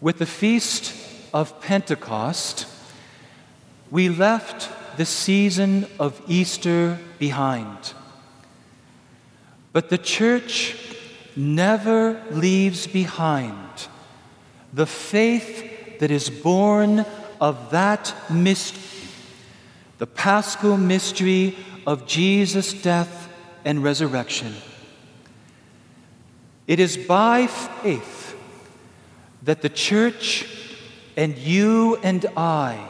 With the feast of Pentecost, we left the season of Easter behind. But the church never leaves behind the faith that is born of that mystery, the paschal mystery of Jesus' death and resurrection. It is by faith that the church and you and I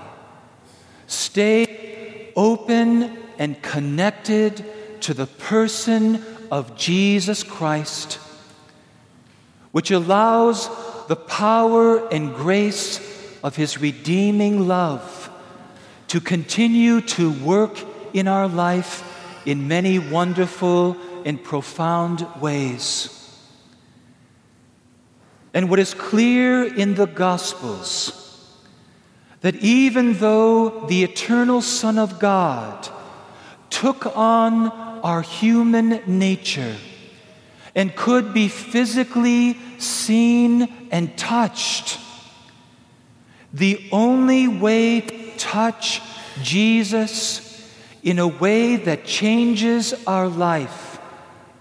stay open and connected to the person of Jesus Christ, which allows the power and grace of His redeeming love to continue to work in our life in many wonderful and profound ways. And what is clear in the Gospels that even though the eternal Son of God took on our human nature and could be physically seen and touched, the only way to touch Jesus in a way that changes our life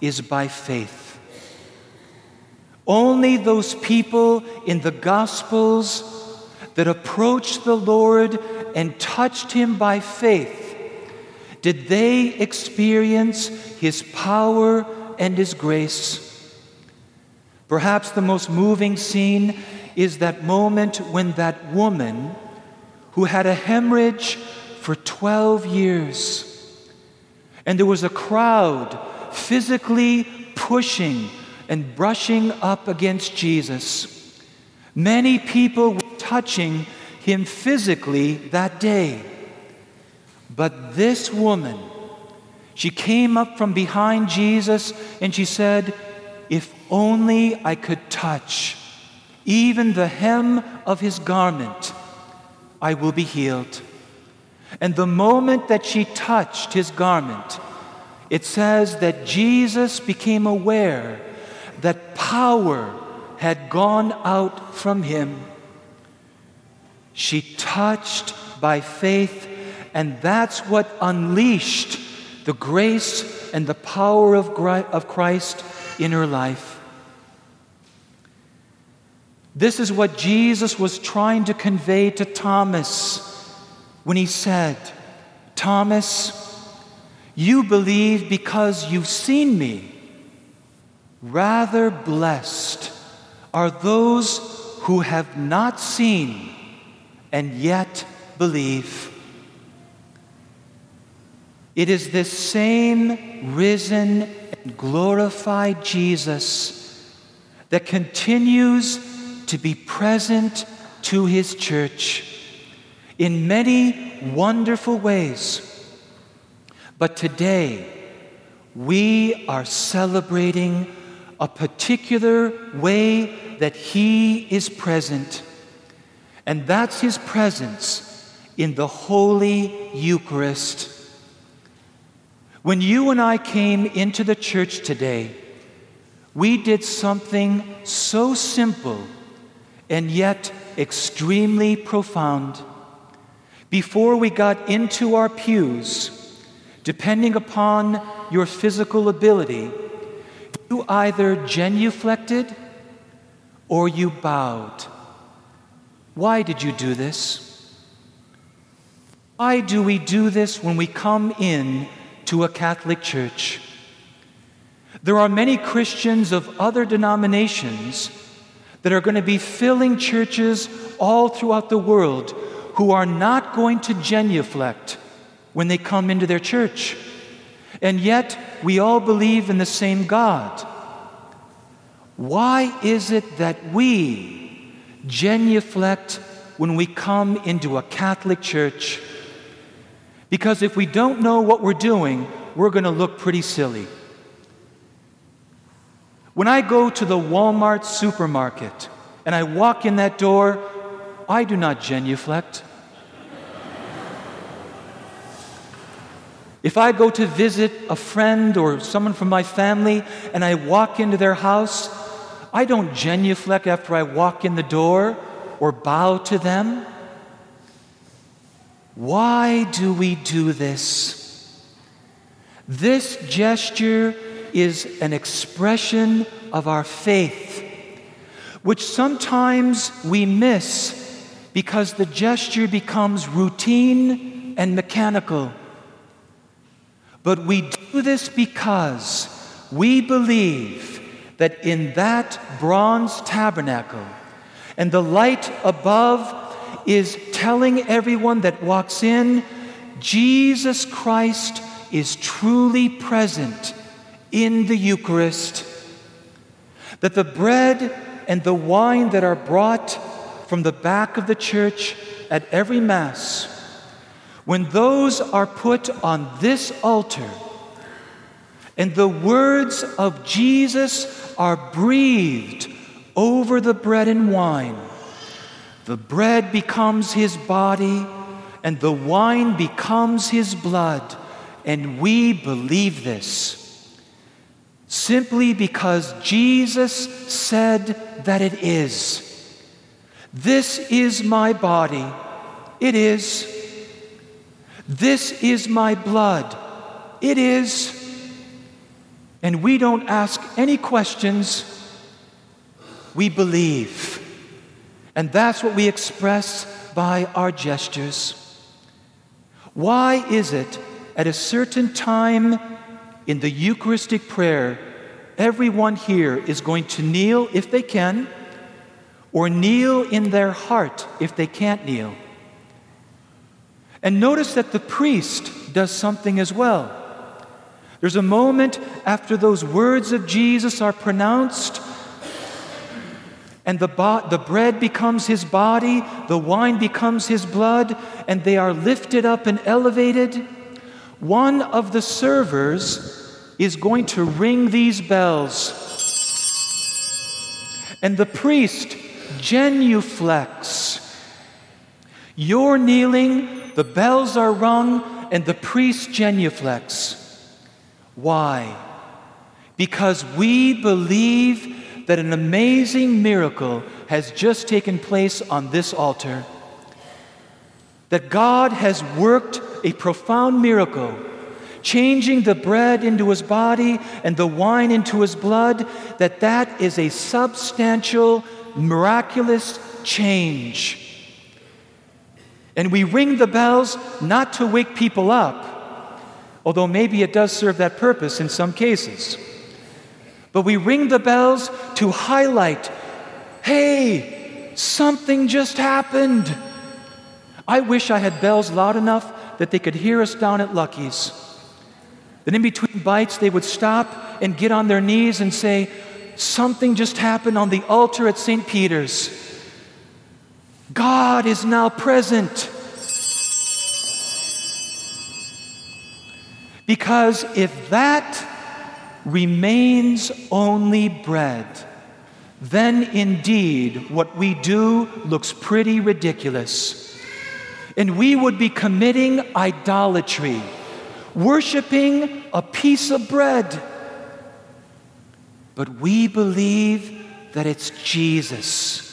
is by faith. Only those people in the Gospels that approached the Lord and touched Him by faith did they experience His power and His grace. Perhaps the most moving scene is that moment when that woman who had a hemorrhage for 12 years, and there was a crowd physically pushing and brushing up against Jesus. Many people were touching him physically that day. But this woman, she came up from behind Jesus and she said, If only I could touch even the hem of his garment, I will be healed. And the moment that she touched his garment, it says that Jesus became aware power had gone out from him. She touched by faith, and that's what unleashed the grace and the power of Christ in her life. This is what Jesus was trying to convey to Thomas when he said, Thomas, you believe because you've seen me. Rather blessed are those who have not seen and yet believe. It is this same risen and glorified Jesus that continues to be present to his church in many wonderful ways. But today, we are celebrating a particular way that He is present, and that's His presence in the Holy Eucharist. When you and I came into the church today, we did something so simple and yet extremely profound. Before we got into our pews, depending upon your physical ability, you either genuflected or you bowed. Why did you do this? Why do we do this when we come in to a Catholic church? There are many Christians of other denominations that are going to be filling churches all throughout the world who are not going to genuflect when they come into their church. And yet, we all believe in the same God. Why is it that we genuflect when we come into a Catholic church? Because if we don't know what we're doing, we're going to look pretty silly. When I go to the Walmart supermarket and I walk in that door, I do not genuflect. If I go to visit a friend or someone from my family and I walk into their house, I don't genuflect after I walk in the door. or bow to them. Why do we do this? This gesture is an expression of our faith, which sometimes we miss because the gesture becomes routine and mechanical. But we do this because we believe that in that bronze tabernacle and the light above is telling everyone that walks in Jesus Christ is truly present in the Eucharist. That the bread and the wine that are brought from the back of the church at every Mass, when those are put on this altar and the words of Jesus are breathed over the bread and wine, the bread becomes his body and the wine becomes his blood, and we believe this simply because Jesus said that it is. This is my body. It is. This is my blood. It is. And we don't ask any questions. We believe. And that's what we express by our gestures. Why is it at a certain time in the Eucharistic prayer, everyone here is going to kneel if they can, or kneel in their heart if they can't kneel. And notice that the priest does something as well. There's a moment after those words of Jesus are pronounced, and the, bo- the bread becomes his body, the wine becomes his blood, and they are lifted up and elevated. One of the servers is going to ring these bells. And the priest genuflects. You're kneeling, the bells are rung, and the priest genuflects. Why? Because we believe that an amazing miracle has just taken place on this altar. That God has worked a profound miracle changing the bread into his body and the wine into his blood, that that is a substantial, miraculous change. And we ring the bells not to wake people up, although maybe it does serve that purpose in some cases. But we ring the bells to highlight hey, something just happened. I wish I had bells loud enough that they could hear us down at Lucky's. Then, in between bites, they would stop and get on their knees and say, Something just happened on the altar at St. Peter's. God is now present. Because if that remains only bread, then indeed what we do looks pretty ridiculous. And we would be committing idolatry worshiping a piece of bread. But we believe that it's Jesus.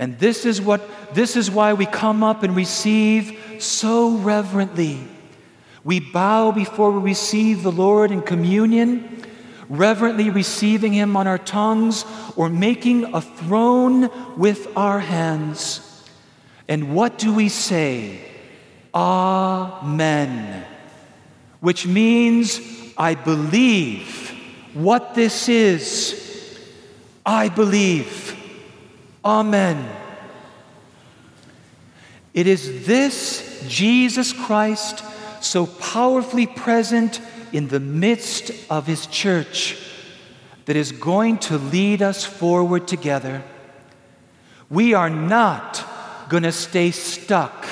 And this is what this is why we come up and receive so reverently. We bow before we receive the Lord in communion, reverently receiving him on our tongues or making a throne with our hands. And what do we say? Amen, which means I believe what this is. I believe. Amen. It is this Jesus Christ so powerfully present in the midst of his church that is going to lead us forward together. We are not going to stay stuck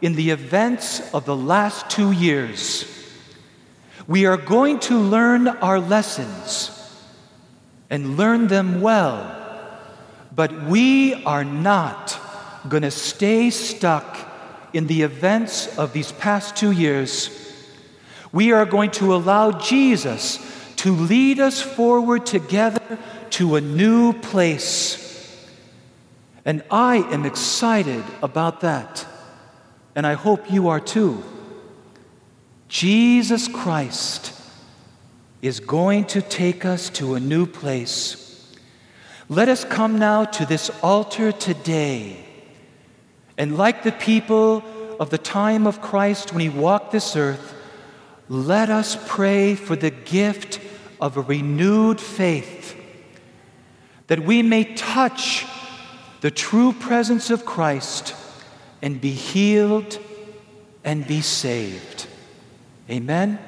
in the events of the last two years. We are going to learn our lessons and learn them well, but we are not going to stay stuck in the events of these past two years. We are going to allow Jesus to lead us forward together to a new place. And I am excited about that. And I hope you are too. Jesus Christ is going to take us to a new place. Let us come now to this altar today. And like the people of the time of Christ when he walked this earth, let us pray for the gift of a renewed faith, that we may touch the true presence of Christ and be healed and be saved. Amen.